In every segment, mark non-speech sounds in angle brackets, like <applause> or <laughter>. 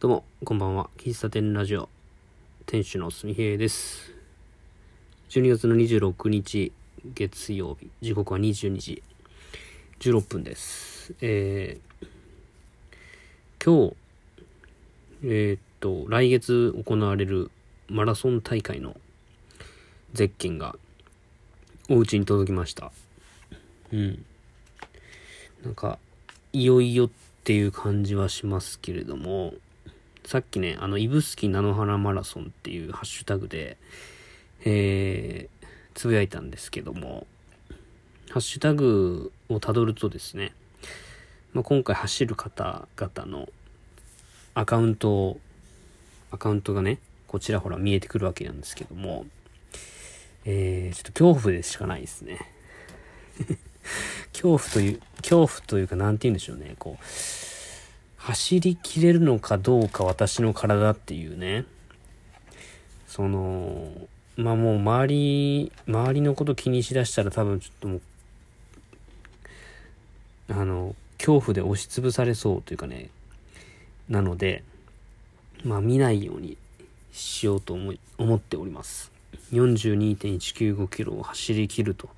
どうも、こんばんは。喫茶店ラジオ、店主のすみへいです。12月の26日、月曜日、時刻は22時16分です。えー、今日、えーっと、来月行われるマラソン大会のゼッケンがお家に届きました。うん。なんか、いよいよっていう感じはしますけれども、さっきね、あの、指宿菜の花マラソンっていうハッシュタグで、えー、つぶやいたんですけども、ハッシュタグをたどるとですね、まあ、今回走る方々のアカウントを、アカウントがね、こちらほら見えてくるわけなんですけども、えー、ちょっと恐怖でしかないですね。<laughs> 恐怖という、恐怖というか、なんて言うんでしょうね、こう、走りきれるのかどうか私の体っていうね、その、まあもう周り、周りのこと気にしだしたら多分ちょっともう、あの、恐怖で押しつぶされそうというかね、なので、まあ見ないようにしようと思い、思っております。42.195キロを走り切ると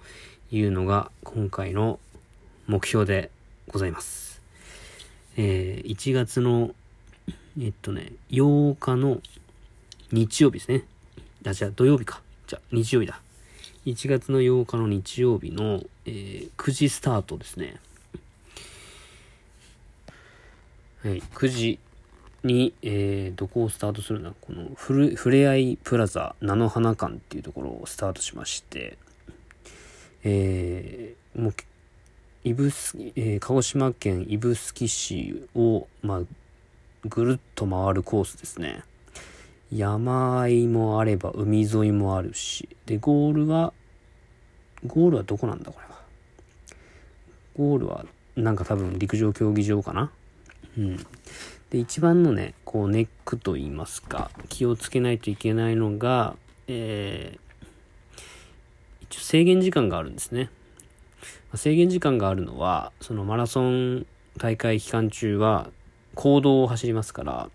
いうのが今回の目標でございます。えー1月の、えっとね、8日の日曜日ですね。あ、じゃあ土曜日か。じゃあ日曜日だ。1月の8日の日曜日の、えー9時スタートですね。はい、9時に、えーどこをスタートするのこのふれ、ふれあいプラザ菜の花館っていうところをスタートしまして、えーもう、指宿、えー鹿児島県指宿市を、まあ、ぐるっと回るコースですね。山あいもあれば海沿いもあるし、で、ゴールは、ゴールはどこなんだこれは。ゴールは、なんか多分陸上競技場かなうん。で、一番のね、こうネックと言いますか、気をつけないといけないのが、えー一応制限時間があるんですね。制限時間があるのは、そのマラソン大会期間中は、行動を走りますから、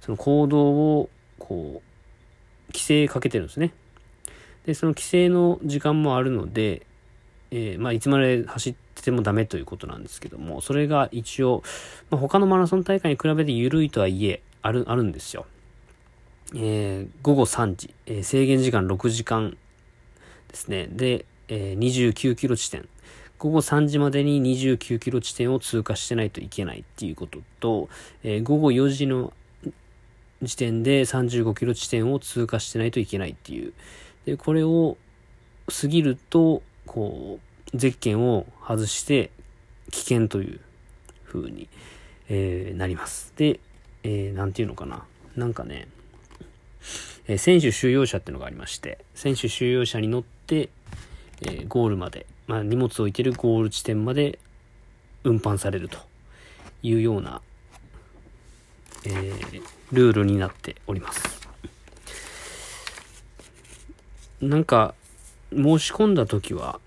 その行動を、こう、規制かけてるんですね。で、その規制の時間もあるので、えーまあ、いつまで走ってもダメということなんですけども、それが一応、まあ、他のマラソン大会に比べて緩いとはいえ、ある、あるんですよ。えー午後3時、えー制限時間6時間ですね。で、えー29キロ地点。午後3時までに29キロ地点を通過してないといけないっていうことと、えー午後4時の時点で35キロ地点を通過してないといけないっていう。で、これを過ぎると、こう、ゼッケンを外して危険という風に、えーなります。で、えーなんていうのかな。なんかね、えー選手収容車っていうのがありまして、選手収容車に乗って、えーゴールまで、まあ、荷物を置いてるゴール地点まで運搬されるというような、えールールになっております。なんか、申し込んだ時は、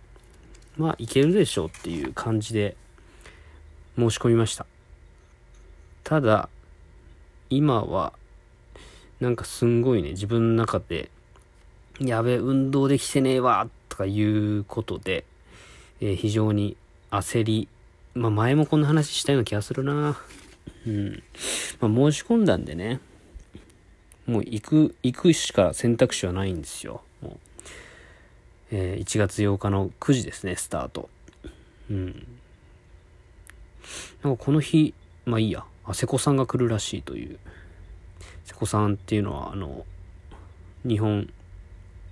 まあ、いけるでしょうっていう感じで申し込みました。ただ、今は、なんかすんごいね、自分の中で、やべえ、運動できてねえわ、とかいうことで、えー非常に焦り、まあ前もこんな話したような気がするなうん。まあ申し込んだんでね、もう行く、行くしか選択肢はないんですよ。もうえー1月8日の9時ですね、スタート。うん。なんかこの日、まあいいや、瀬古さんが来るらしいという。瀬古さんっていうのは、あの、日本、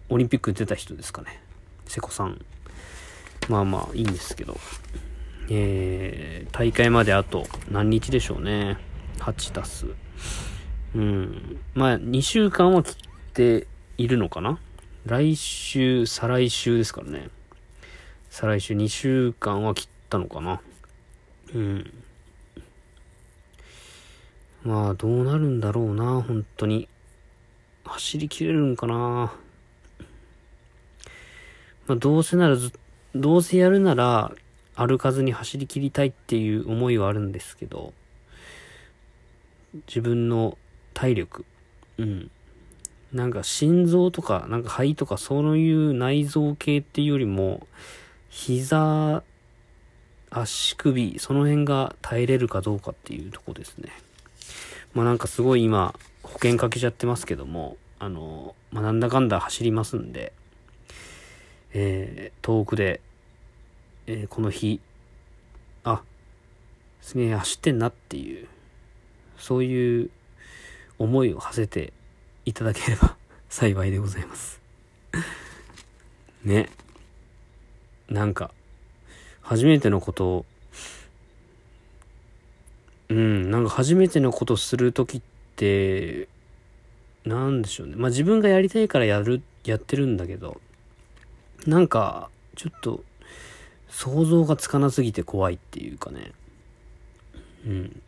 オリンピックに出た人ですかね。瀬古さん。まあまあいいんですけど。えー、大会まであと何日でしょうね。8たす。うん。まあ2週間は切っているのかな？来週、再来週ですからね。再来週2週間は切ったのかな。うん。まあ、どうなるんだろうな、本当に。走りきれるんかな。まあ、どうせならずっ、どうせやるなら、歩かずに走り切りたいっていう思いはあるんですけど、自分の体力。うん。なんか心臓とか、なんか肺とかそういう内臓系っていうよりも、膝、足首、その辺が耐えれるかどうかっていうとこですね。まあなんかすごい今、保険かけちゃってますけども、あの、まあなんだかんだ走りますんで、えー、遠くで、えー、この日、あ、すげえ走ってんなっていう、そういう思いを馳せていただければ <laughs> 幸いでございますね。なんか、初めてのことを、うん、なんか初めてのことするときって、なんでしょうね。まあ自分がやりたいからやる、やってるんだけど、なんか、ちょっと、想像がつかなすぎて怖いっていうかね。うん。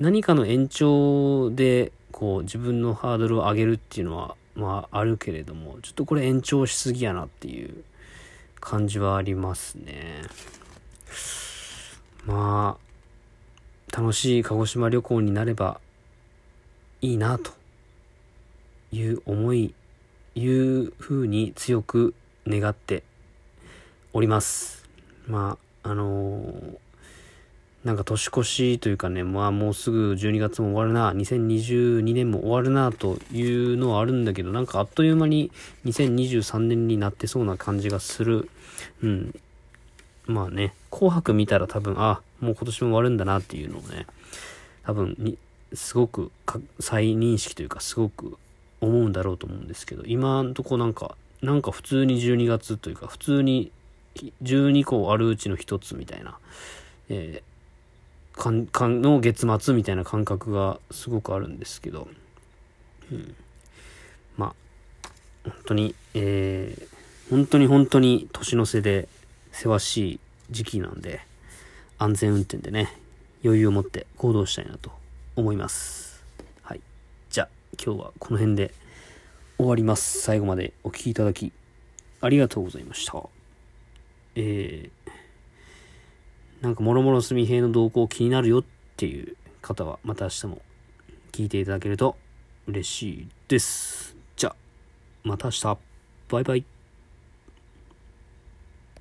何かの延長で、こう、自分のハードルを上げるっていうのは、まあ、あるけれども、ちょっとこれ延長しすぎやなっていう感じはありますね。まあ、楽しい鹿児島旅行になればいいな、という思い、いう風に強く願っております。まあ、あのー、なんか年越しというかね、まあもうすぐ12月も終わるな、2022年も終わるなというのはあるんだけど、なんかあっという間に2023年になってそうな感じがする。うん。まあね、紅白見たら多分、あ、もう今年も終わるんだなっていうのをね、多分に、すごく再認識というか、すごく思うんだろうと思うんですけど、今んとこなんか、なんか普通に12月というか、普通に12個あるうちの一つみたいな、えーかんかんの月末みたいな感覚がすごくあるんですけど、うん、まあ本当に、えー、本当に本当に年の瀬でせわしい時期なんで安全運転でね余裕を持って行動したいなと思います。はい。じゃあ今日はこの辺で終わります。最後までお聴きいただきありがとうございました。えーなんかもろもろすみへの動向気になるよっていう方はまた明日も聞いていただけると嬉しいです。じゃあ、また明日。バイバイ。